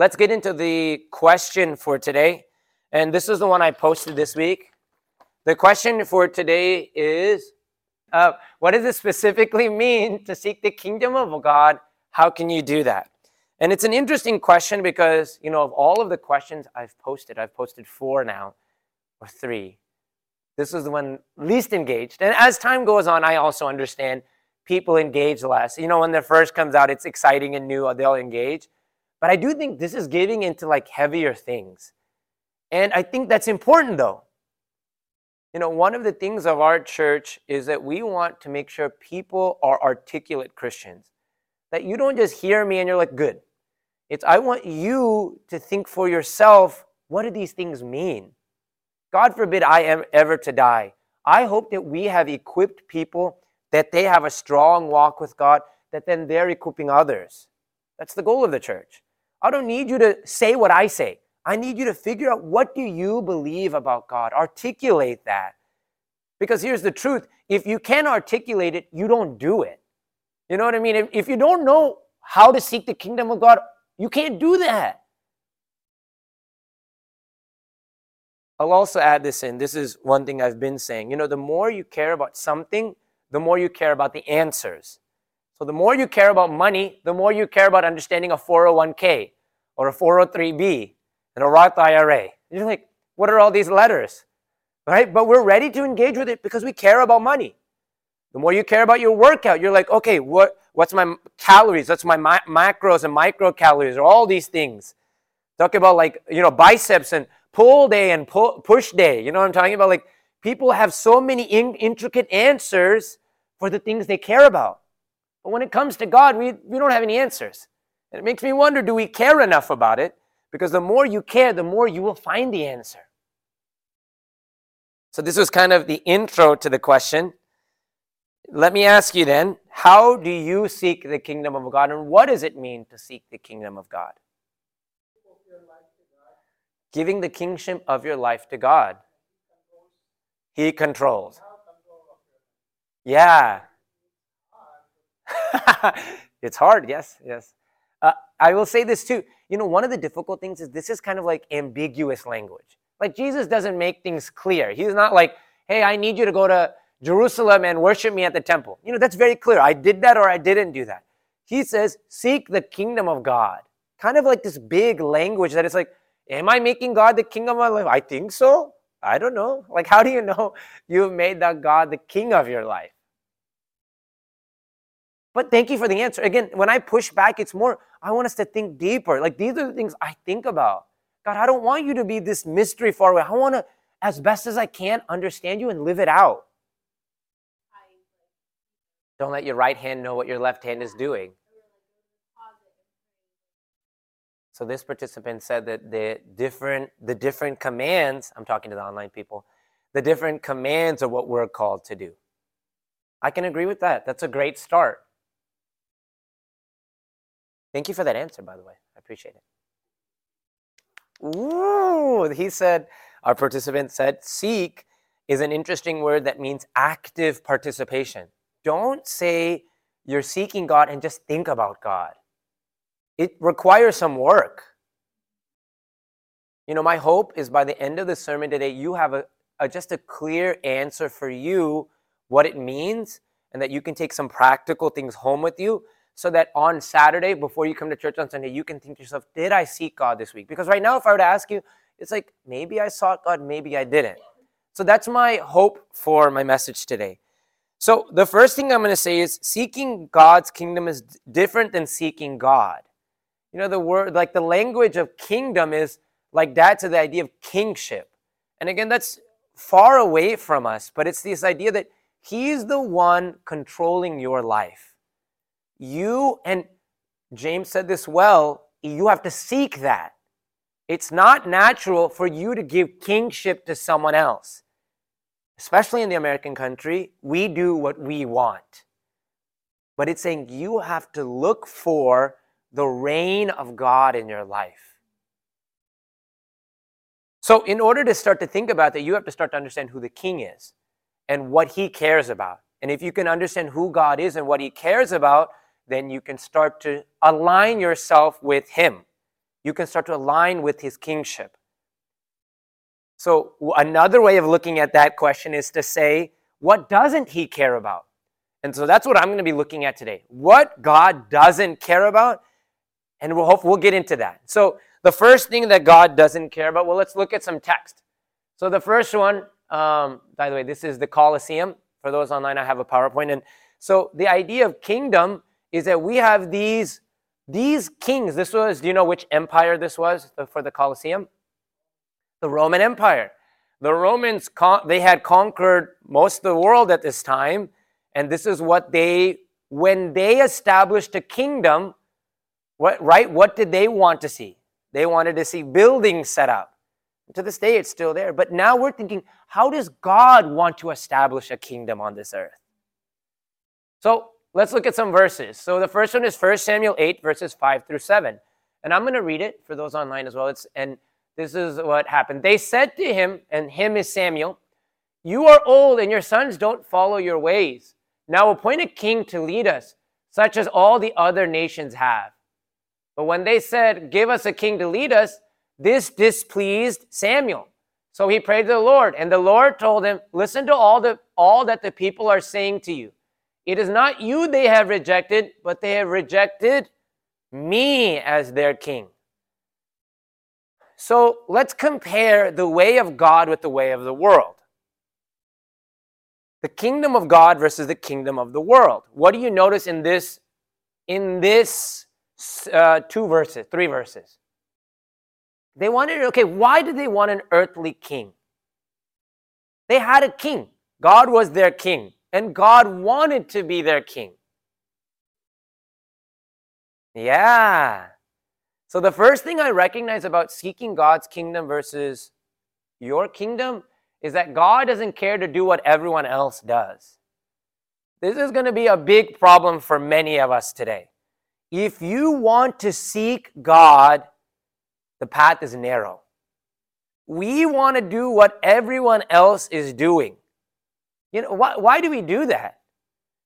let's get into the question for today. And this is the one I posted this week. The question for today is uh, what does it specifically mean to seek the kingdom of God? How can you do that? And it's an interesting question because, you know, of all of the questions I've posted, I've posted four now, or three. This is the one least engaged. And as time goes on, I also understand people engage less. You know, when the first comes out, it's exciting and new, they'll engage. But I do think this is getting into like heavier things. And I think that's important though. You know, one of the things of our church is that we want to make sure people are articulate Christians. That you don't just hear me and you're like, good. It's I want you to think for yourself, what do these things mean? God forbid I am ever to die. I hope that we have equipped people that they have a strong walk with God, that then they're equipping others. That's the goal of the church. I don't need you to say what I say. I need you to figure out what do you believe about God? Articulate that. Because here's the truth, if you can't articulate it, you don't do it. You know what I mean? If, if you don't know how to seek the kingdom of God, you can't do that. I'll also add this in. This is one thing I've been saying. You know, the more you care about something, the more you care about the answers. So the more you care about money, the more you care about understanding a 401k or a 403b and a Roth IRA. You're like, what are all these letters? Right? But we're ready to engage with it because we care about money. The more you care about your workout, you're like, okay, what What's my calories? What's my ma- macros and micro calories or all these things. Talk about like, you know, biceps and pull day and pull, push day. You know what I'm talking about? Like people have so many in- intricate answers for the things they care about. But when it comes to God, we, we don't have any answers. And it makes me wonder, do we care enough about it? Because the more you care, the more you will find the answer. So this was kind of the intro to the question. Let me ask you then, how do you seek the kingdom of God and what does it mean to seek the kingdom of God? Giving the kingship of your life to God. He controls. Yeah. it's hard, yes, yes. Uh, I will say this too. You know, one of the difficult things is this is kind of like ambiguous language. Like Jesus doesn't make things clear. He's not like, hey, I need you to go to Jerusalem and worship me at the temple. You know, that's very clear. I did that or I didn't do that. He says, seek the kingdom of God. Kind of like this big language that it's like, am I making God the king of my life? I think so. I don't know. Like, how do you know you've made that God the king of your life? But thank you for the answer. Again, when I push back, it's more, I want us to think deeper. Like, these are the things I think about. God, I don't want you to be this mystery far away. I want to, as best as I can, understand you and live it out. Don't let your right hand know what your left hand is doing. So this participant said that the different the different commands, I'm talking to the online people, the different commands are what we're called to do. I can agree with that. That's a great start. Thank you for that answer, by the way. I appreciate it. Ooh, he said, our participant said, seek is an interesting word that means active participation. Don't say you're seeking God and just think about God. It requires some work. You know, my hope is by the end of the sermon today, you have a, a, just a clear answer for you what it means and that you can take some practical things home with you so that on Saturday, before you come to church on Sunday, you can think to yourself, did I seek God this week? Because right now, if I were to ask you, it's like, maybe I sought God, maybe I didn't. So that's my hope for my message today. So the first thing I'm going to say is seeking God's kingdom is different than seeking God. You know, the word, like the language of kingdom is like that to the idea of kingship. And again, that's far away from us, but it's this idea that He's the one controlling your life. You, and James said this well, you have to seek that. It's not natural for you to give kingship to someone else especially in the American country, we do what we want. But it's saying you have to look for the reign of God in your life. So, in order to start to think about that, you have to start to understand who the king is and what he cares about. And if you can understand who God is and what he cares about, then you can start to align yourself with him. you can start to align with his kingship. So, another way of looking at that question is to say, what doesn't he care about? And so that's what I'm going to be looking at today. What God doesn't care about, and we'll hope we'll get into that. So, the first thing that God doesn't care about, well, let's look at some text. So, the first one, um, by the way, this is the Colosseum. For those online, I have a PowerPoint. And so, the idea of kingdom is that we have these these kings. This was, do you know which empire this was for the Colosseum? The Roman Empire. The Romans, they had conquered most of the world at this time. And this is what they, when they established a kingdom, what, right? What did they want to see? They wanted to see buildings set up. To this day, it's still there. But now we're thinking, how does God want to establish a kingdom on this earth? So let's look at some verses. So the first one is 1 Samuel 8, verses 5 through 7. And I'm going to read it for those online as well. It's, and this is what happened. They said to him, and him is Samuel, You are old, and your sons don't follow your ways. Now appoint a king to lead us, such as all the other nations have. But when they said, Give us a king to lead us, this displeased Samuel. So he prayed to the Lord, and the Lord told him, Listen to all, the, all that the people are saying to you. It is not you they have rejected, but they have rejected me as their king. So let's compare the way of God with the way of the world. The kingdom of God versus the kingdom of the world. What do you notice in this in this uh, two verses, three verses? They wanted okay, why did they want an earthly king? They had a king. God was their king, and God wanted to be their king. Yeah. So the first thing I recognize about seeking God's kingdom versus your kingdom is that God doesn't care to do what everyone else does. This is going to be a big problem for many of us today. If you want to seek God, the path is narrow. We want to do what everyone else is doing. You know, why, why do we do that?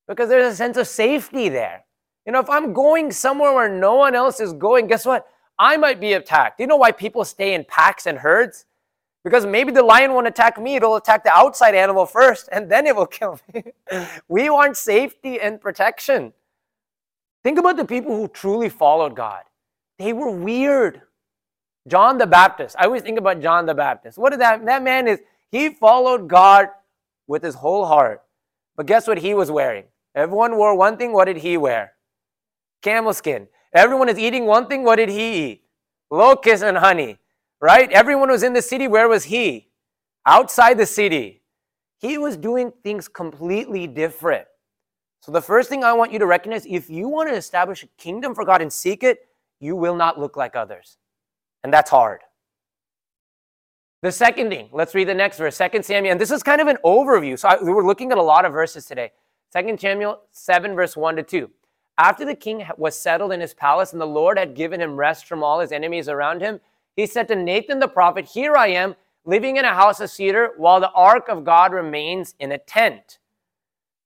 Because there's a sense of safety there. You know, if I'm going somewhere where no one else is going, guess what? I might be attacked. You know why people stay in packs and herds? Because maybe the lion won't attack me, it'll attack the outside animal first, and then it will kill me. we want safety and protection. Think about the people who truly followed God. They were weird. John the Baptist. I always think about John the Baptist. What is that? That man is, he followed God with his whole heart. But guess what he was wearing? Everyone wore one thing. What did he wear? Camel skin. Everyone is eating one thing. What did he eat? Locusts and honey right? Everyone was in the city. Where was he? Outside the city. He was doing things completely different. So, the first thing I want you to recognize if you want to establish a kingdom for God and seek it, you will not look like others. And that's hard. The second thing, let's read the next verse, 2 Samuel. And this is kind of an overview. So, I, we're looking at a lot of verses today. 2 Samuel 7, verse 1 to 2. After the king was settled in his palace and the Lord had given him rest from all his enemies around him, he said to Nathan the prophet, Here I am, living in a house of cedar, while the ark of God remains in a tent.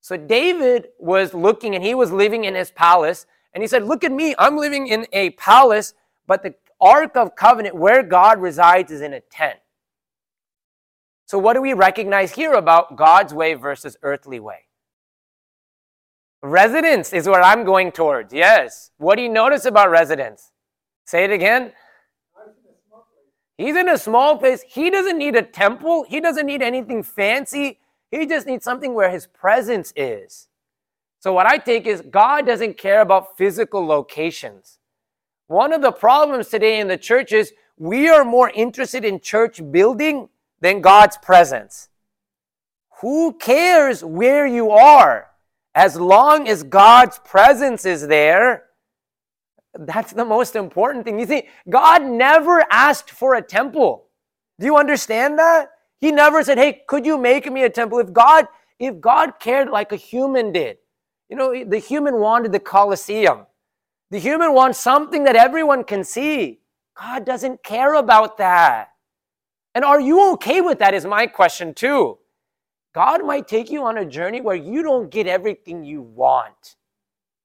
So David was looking and he was living in his palace. And he said, Look at me, I'm living in a palace, but the ark of covenant where God resides is in a tent. So, what do we recognize here about God's way versus earthly way? Residence is where I'm going towards. Yes. What do you notice about residence? Say it again. He's in a small place. He doesn't need a temple. He doesn't need anything fancy. He just needs something where his presence is. So, what I take is God doesn't care about physical locations. One of the problems today in the church is we are more interested in church building than God's presence. Who cares where you are? As long as God's presence is there, that's the most important thing. You see, God never asked for a temple. Do you understand that? He never said, "Hey, could you make me a temple?" If God, if God cared like a human did, you know, the human wanted the Colosseum. The human wants something that everyone can see. God doesn't care about that. And are you okay with that? Is my question too. God might take you on a journey where you don't get everything you want.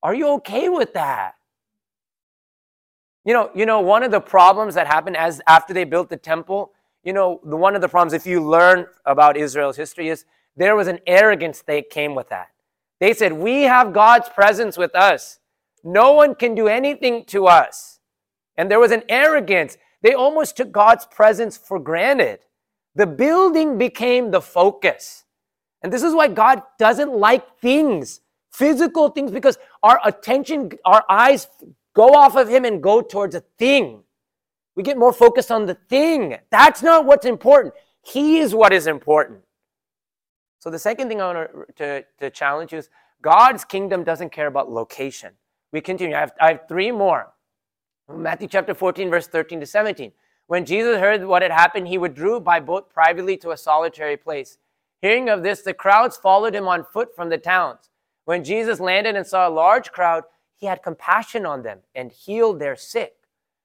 Are you okay with that? You know, you know, one of the problems that happened as after they built the temple, you know, the one of the problems, if you learn about Israel's history, is there was an arrogance that came with that. They said, We have God's presence with us. No one can do anything to us. And there was an arrogance. They almost took God's presence for granted. The building became the focus. And this is why God doesn't like things, physical things, because our attention, our eyes go off of Him and go towards a thing. We get more focused on the thing. That's not what's important. He is what is important. So the second thing I want to, to challenge you is God's kingdom doesn't care about location. We continue. I have, I have three more. Matthew chapter 14, verse 13 to 17. When Jesus heard what had happened, he withdrew by boat privately to a solitary place. Hearing of this, the crowds followed him on foot from the towns. When Jesus landed and saw a large crowd, he had compassion on them and healed their sick.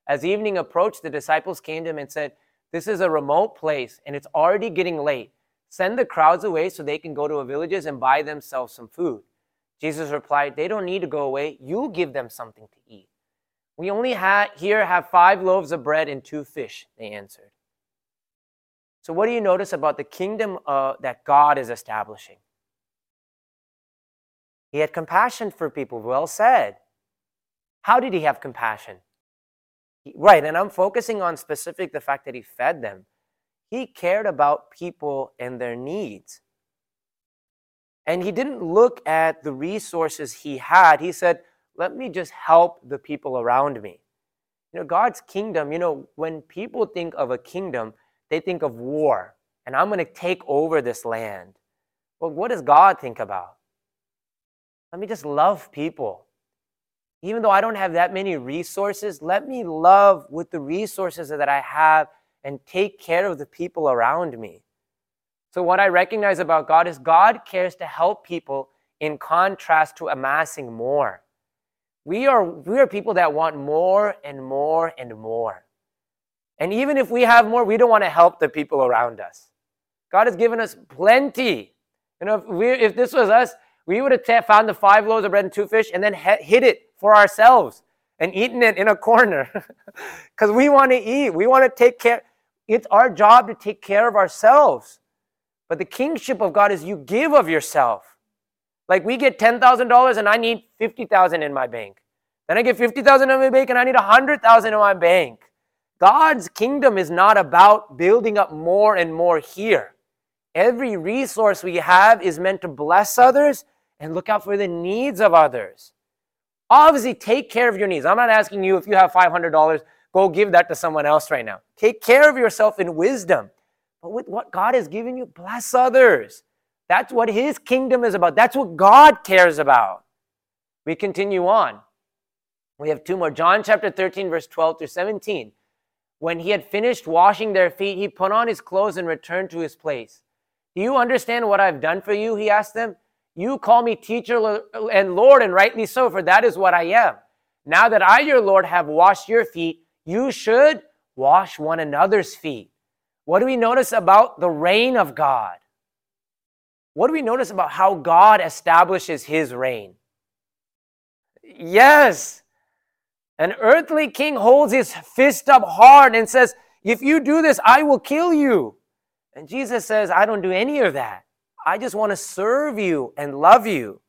As evening approached, the disciples came to him and said, This is a remote place and it's already getting late. Send the crowds away so they can go to the villages and buy themselves some food. Jesus replied, They don't need to go away. You give them something to eat. We only ha- here have five loaves of bread and two fish, they answered. So, what do you notice about the kingdom uh, that God is establishing? He had compassion for people. Well said. How did he have compassion? He, right, and I'm focusing on specific the fact that he fed them. He cared about people and their needs. And he didn't look at the resources he had. He said, let me just help the people around me. You know, God's kingdom, you know, when people think of a kingdom, they think of war, and I'm going to take over this land. Well, what does God think about? Let me just love people. Even though I don't have that many resources, let me love with the resources that I have and take care of the people around me. So, what I recognize about God is God cares to help people in contrast to amassing more. We are, we are people that want more and more and more. And even if we have more, we don't want to help the people around us. God has given us plenty. You know, if, we, if this was us, we would have found the five loaves of bread and two fish and then hid it for ourselves and eaten it in a corner because we want to eat. We want to take care. It's our job to take care of ourselves. But the kingship of God is you give of yourself. Like we get $10,000 and I need 50,000 in my bank. Then I get 50,000 in my bank and I need 100,000 in my bank. God's kingdom is not about building up more and more here. Every resource we have is meant to bless others and look out for the needs of others. Obviously, take care of your needs. I'm not asking you if you have $500, go give that to someone else right now. Take care of yourself in wisdom. But with what God has given you, bless others. That's what His kingdom is about. That's what God cares about. We continue on. We have two more. John chapter 13, verse 12 through 17. When he had finished washing their feet, he put on his clothes and returned to his place. Do you understand what I've done for you? He asked them. You call me teacher and Lord, and rightly so, for that is what I am. Now that I, your Lord, have washed your feet, you should wash one another's feet. What do we notice about the reign of God? What do we notice about how God establishes his reign? Yes, an earthly king holds his fist up hard and says, If you do this, I will kill you. And Jesus says, I don't do any of that. I just want to serve you and love you.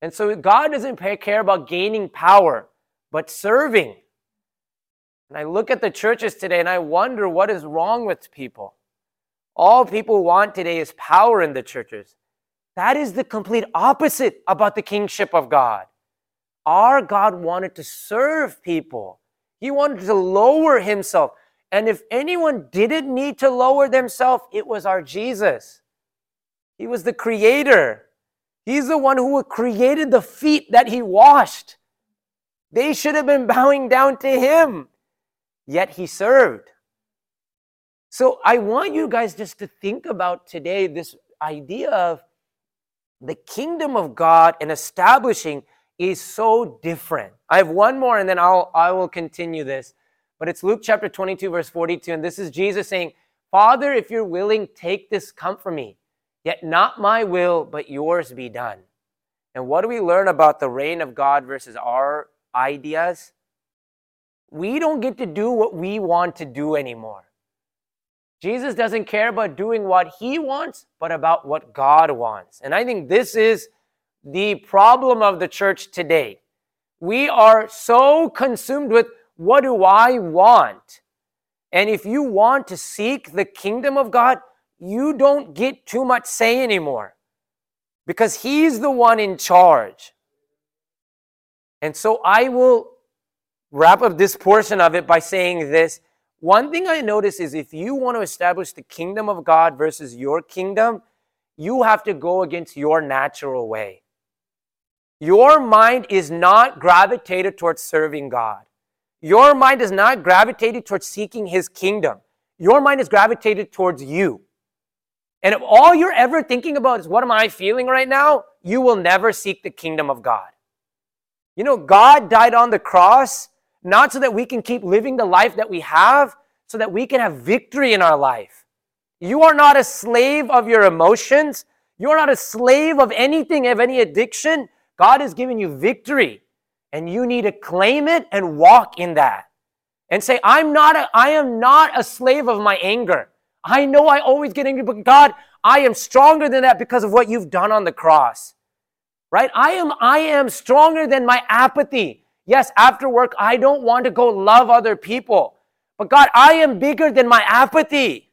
And so God doesn't care about gaining power, but serving. And I look at the churches today and I wonder what is wrong with people. All people want today is power in the churches. That is the complete opposite about the kingship of God. Our God wanted to serve people, He wanted to lower Himself. And if anyone didn't need to lower themselves, it was our Jesus. He was the creator. He's the one who created the feet that he washed. They should have been bowing down to him, yet he served. So I want you guys just to think about today this idea of the kingdom of God and establishing is so different. I have one more and then I'll I will continue this. But it's Luke chapter 22 verse 42 and this is Jesus saying, "Father, if you're willing, take this cup from me. Yet not my will, but yours be done." And what do we learn about the reign of God versus our ideas? we don't get to do what we want to do anymore. Jesus doesn't care about doing what he wants, but about what God wants. And I think this is the problem of the church today. We are so consumed with what do I want? And if you want to seek the kingdom of God, you don't get too much say anymore because he's the one in charge. And so I will wrap up this portion of it by saying this. One thing I notice is if you want to establish the kingdom of God versus your kingdom, you have to go against your natural way. Your mind is not gravitated towards serving God. Your mind is not gravitated towards seeking his kingdom. Your mind is gravitated towards you. And if all you're ever thinking about is what am I feeling right now, you will never seek the kingdom of God. You know, God died on the cross not so that we can keep living the life that we have, so that we can have victory in our life. You are not a slave of your emotions. You are not a slave of anything, of any addiction. God has given you victory, and you need to claim it and walk in that. And say, I'm not a, I am not a slave of my anger. I know I always get angry, but God, I am stronger than that because of what you've done on the cross. Right? I am I am stronger than my apathy. Yes, after work I don't want to go love other people. But God, I am bigger than my apathy.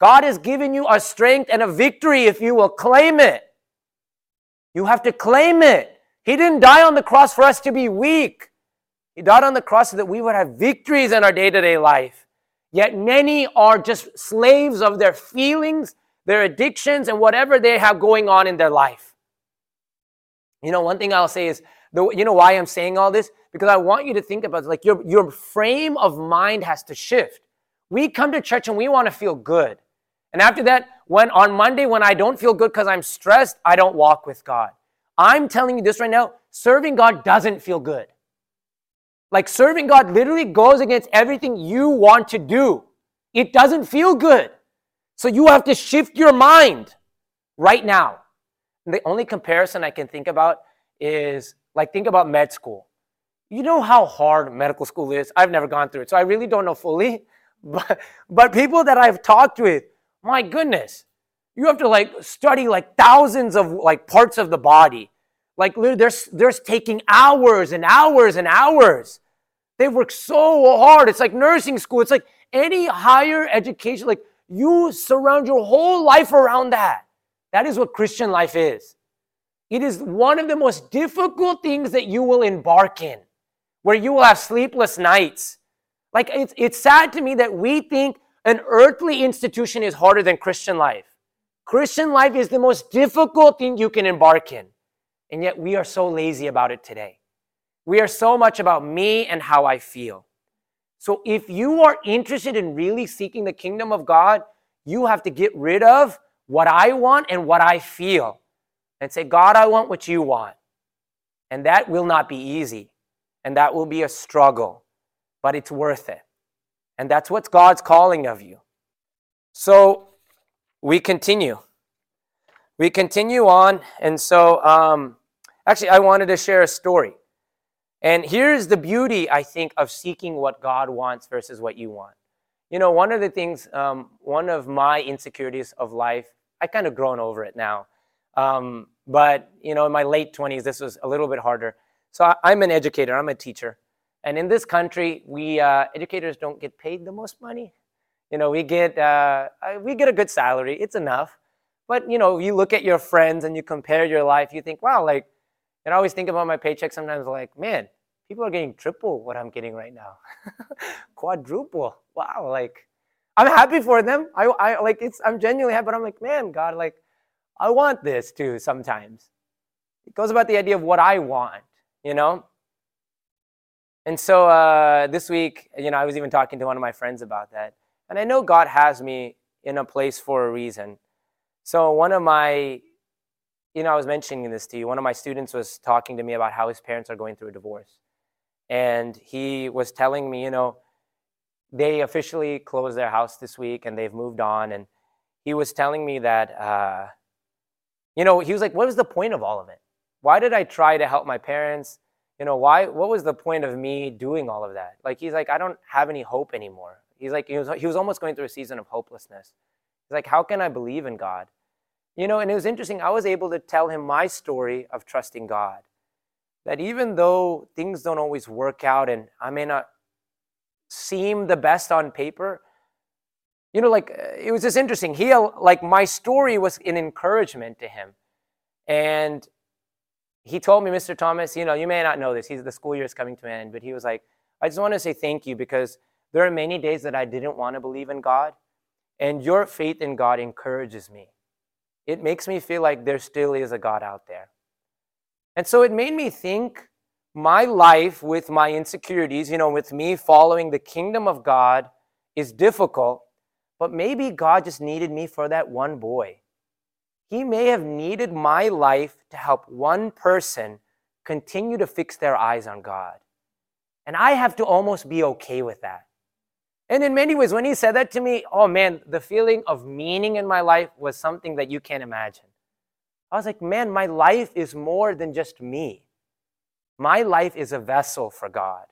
God has given you a strength and a victory if you will claim it. You have to claim it. He didn't die on the cross for us to be weak. He died on the cross so that we would have victories in our day to day life. Yet many are just slaves of their feelings, their addictions, and whatever they have going on in their life. You know, one thing I'll say is, the, you know why I'm saying all this? Because I want you to think about. Like your, your frame of mind has to shift. We come to church and we want to feel good. And after that, when on Monday, when I don't feel good because I'm stressed, I don't walk with God. I'm telling you this right now serving God doesn't feel good. Like serving God literally goes against everything you want to do. It doesn't feel good. So you have to shift your mind right now. And the only comparison I can think about is like think about med school. You know how hard medical school is? I've never gone through it, so I really don't know fully. But but people that I've talked with, my goodness, you have to like study like thousands of like parts of the body like there's there's taking hours and hours and hours. They work so hard. It's like nursing school. It's like any higher education. Like you surround your whole life around that. That is what Christian life is. It is one of the most difficult things that you will embark in, where you will have sleepless nights. Like it's, it's sad to me that we think an earthly institution is harder than Christian life. Christian life is the most difficult thing you can embark in. And yet we are so lazy about it today. We are so much about me and how I feel. So if you are interested in really seeking the kingdom of God, you have to get rid of what I want and what I feel and say, God, I want what you want. And that will not be easy. And that will be a struggle, but it's worth it. And that's what God's calling of you. So we continue. We continue on. And so, um, Actually, I wanted to share a story. And here's the beauty, I think, of seeking what God wants versus what you want. You know, one of the things, um, one of my insecurities of life, I kind of grown over it now. Um, but, you know, in my late 20s, this was a little bit harder. So I, am an educator, I'm a teacher. And in this country, we uh, educators don't get paid the most money. You know, we get, uh, we get a good salary, it's enough. But, you know, you look at your friends and you compare your life, you think, wow, like, and I always think about my paycheck sometimes like, man, people are getting triple what I'm getting right now. Quadruple. Wow, like I'm happy for them. I, I like it's I'm genuinely happy, but I'm like, man, God, like I want this too sometimes. It goes about the idea of what I want, you know? And so uh, this week, you know, I was even talking to one of my friends about that. And I know God has me in a place for a reason. So one of my you know, I was mentioning this to you. One of my students was talking to me about how his parents are going through a divorce. And he was telling me, you know, they officially closed their house this week and they've moved on. And he was telling me that, uh, you know, he was like, what was the point of all of it? Why did I try to help my parents? You know, why? What was the point of me doing all of that? Like, he's like, I don't have any hope anymore. He's like, he was, he was almost going through a season of hopelessness. He's like, how can I believe in God? You know, and it was interesting. I was able to tell him my story of trusting God. That even though things don't always work out and I may not seem the best on paper, you know, like uh, it was just interesting. He, uh, like, my story was an encouragement to him. And he told me, Mr. Thomas, you know, you may not know this. He's the school year is coming to an end, but he was like, I just want to say thank you because there are many days that I didn't want to believe in God, and your faith in God encourages me. It makes me feel like there still is a God out there. And so it made me think my life with my insecurities, you know, with me following the kingdom of God is difficult, but maybe God just needed me for that one boy. He may have needed my life to help one person continue to fix their eyes on God. And I have to almost be okay with that. And in many ways, when he said that to me, oh man, the feeling of meaning in my life was something that you can't imagine. I was like, man, my life is more than just me. My life is a vessel for God.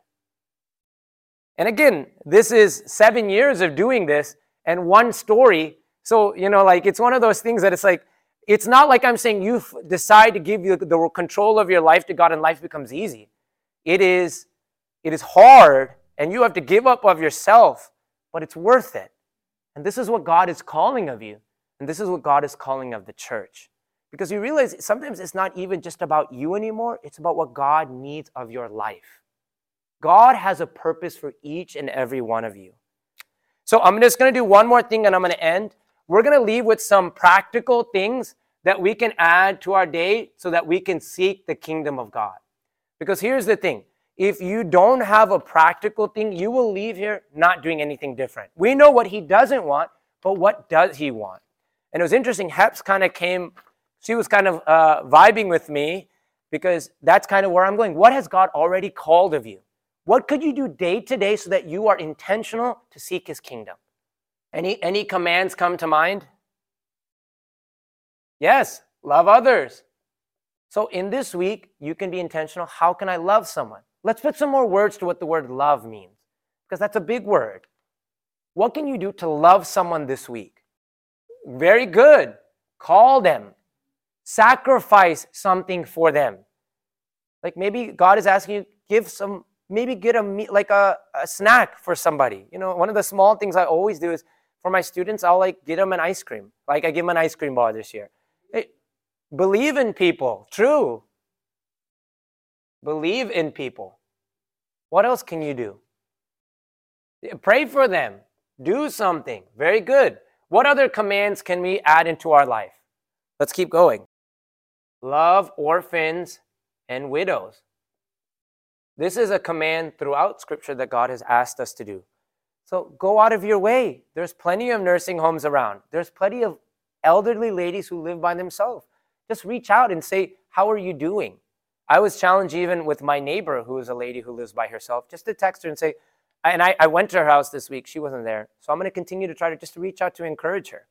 And again, this is seven years of doing this and one story. So, you know, like it's one of those things that it's like, it's not like I'm saying you decide to give you the control of your life to God and life becomes easy. It is, it is hard and you have to give up of yourself, but it's worth it. And this is what God is calling of you. And this is what God is calling of the church. Because you realize sometimes it's not even just about you anymore, it's about what God needs of your life. God has a purpose for each and every one of you. So I'm just going to do one more thing and I'm going to end we're going to leave with some practical things that we can add to our day so that we can seek the kingdom of God. Because here's the thing if you don't have a practical thing, you will leave here not doing anything different. We know what he doesn't want, but what does he want? And it was interesting, Heps kind of came, she was kind of uh, vibing with me because that's kind of where I'm going. What has God already called of you? What could you do day to day so that you are intentional to seek his kingdom? Any, any commands come to mind? Yes, love others. So in this week, you can be intentional. How can I love someone? Let's put some more words to what the word love means, because that's a big word. What can you do to love someone this week? Very good. Call them. Sacrifice something for them. Like maybe God is asking you, give some, maybe get a like a, a snack for somebody. You know, one of the small things I always do is for my students, I'll like get them an ice cream. Like I give them an ice cream bar this year. Hey, believe in people. True. Believe in people. What else can you do? Pray for them. Do something. Very good. What other commands can we add into our life? Let's keep going. Love orphans and widows. This is a command throughout Scripture that God has asked us to do. So go out of your way. There's plenty of nursing homes around. There's plenty of elderly ladies who live by themselves. Just reach out and say, How are you doing? I was challenged even with my neighbor, who is a lady who lives by herself, just to text her and say, and I, I went to her house this week. She wasn't there. So I'm going to continue to try to just reach out to encourage her.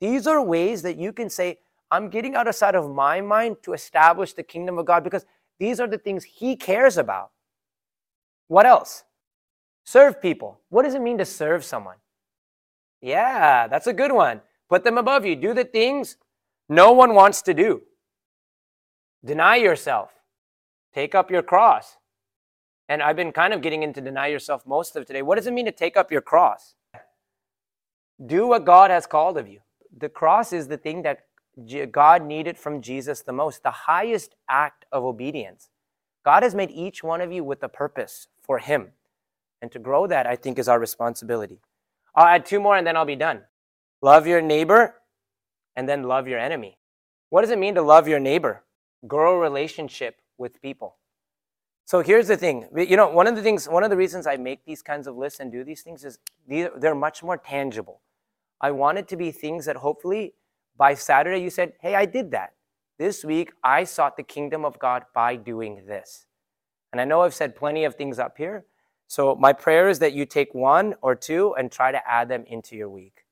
These are ways that you can say, I'm getting outside of my mind to establish the kingdom of God because these are the things He cares about. What else? Serve people. What does it mean to serve someone? Yeah, that's a good one. Put them above you. Do the things no one wants to do. Deny yourself. Take up your cross. And I've been kind of getting into deny yourself most of today. What does it mean to take up your cross? Do what God has called of you. The cross is the thing that God needed from Jesus the most, the highest act of obedience. God has made each one of you with a purpose for Him. And to grow that, I think, is our responsibility. I'll add two more and then I'll be done. Love your neighbor and then love your enemy. What does it mean to love your neighbor? Grow relationship with people. So here's the thing. You know, one of the things, one of the reasons I make these kinds of lists and do these things is they're much more tangible. I want it to be things that hopefully by Saturday you said, hey, I did that. This week I sought the kingdom of God by doing this. And I know I've said plenty of things up here, so my prayer is that you take one or two and try to add them into your week.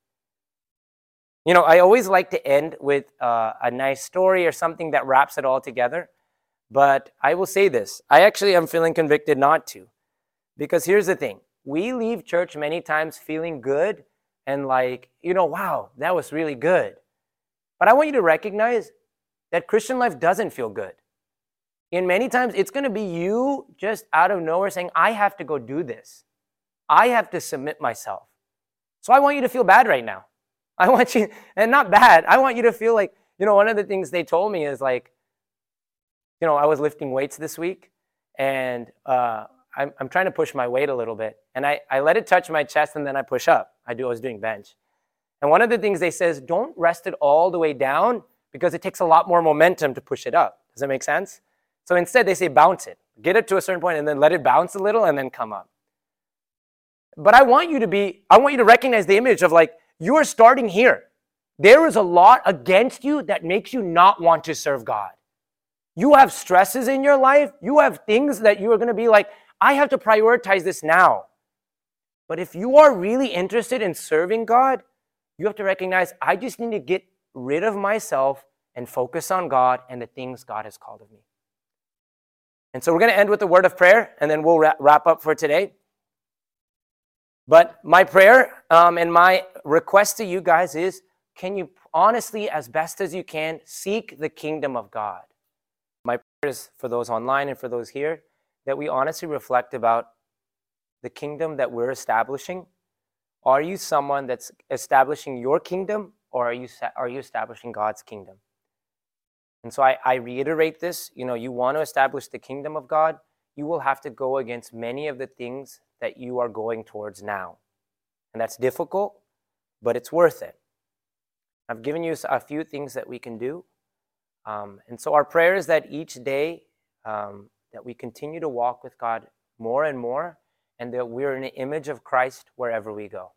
You know, I always like to end with uh, a nice story or something that wraps it all together. But I will say this I actually am feeling convicted not to. Because here's the thing we leave church many times feeling good and like, you know, wow, that was really good. But I want you to recognize that Christian life doesn't feel good. In many times, it's going to be you just out of nowhere saying, I have to go do this. I have to submit myself. So I want you to feel bad right now. I want you, and not bad, I want you to feel like, you know, one of the things they told me is like, you know, I was lifting weights this week and uh, I'm, I'm trying to push my weight a little bit. And I, I let it touch my chest and then I push up. I do, I was doing bench. And one of the things they says, don't rest it all the way down because it takes a lot more momentum to push it up. Does that make sense? So instead, they say bounce it. Get it to a certain point and then let it bounce a little and then come up. But I want you to be, I want you to recognize the image of like, you are starting here. There is a lot against you that makes you not want to serve God. You have stresses in your life. You have things that you are going to be like, I have to prioritize this now. But if you are really interested in serving God, you have to recognize I just need to get rid of myself and focus on God and the things God has called of me. And so we're going to end with a word of prayer and then we'll wrap up for today. But my prayer um, and my request to you guys is can you honestly, as best as you can, seek the kingdom of God? My prayer is for those online and for those here that we honestly reflect about the kingdom that we're establishing. Are you someone that's establishing your kingdom or are you, are you establishing God's kingdom? And so I, I reiterate this you know, you want to establish the kingdom of God, you will have to go against many of the things that you are going towards now. And that's difficult, but it's worth it. I've given you a few things that we can do. Um, and so our prayer is that each day um, that we continue to walk with God more and more and that we're an image of Christ wherever we go.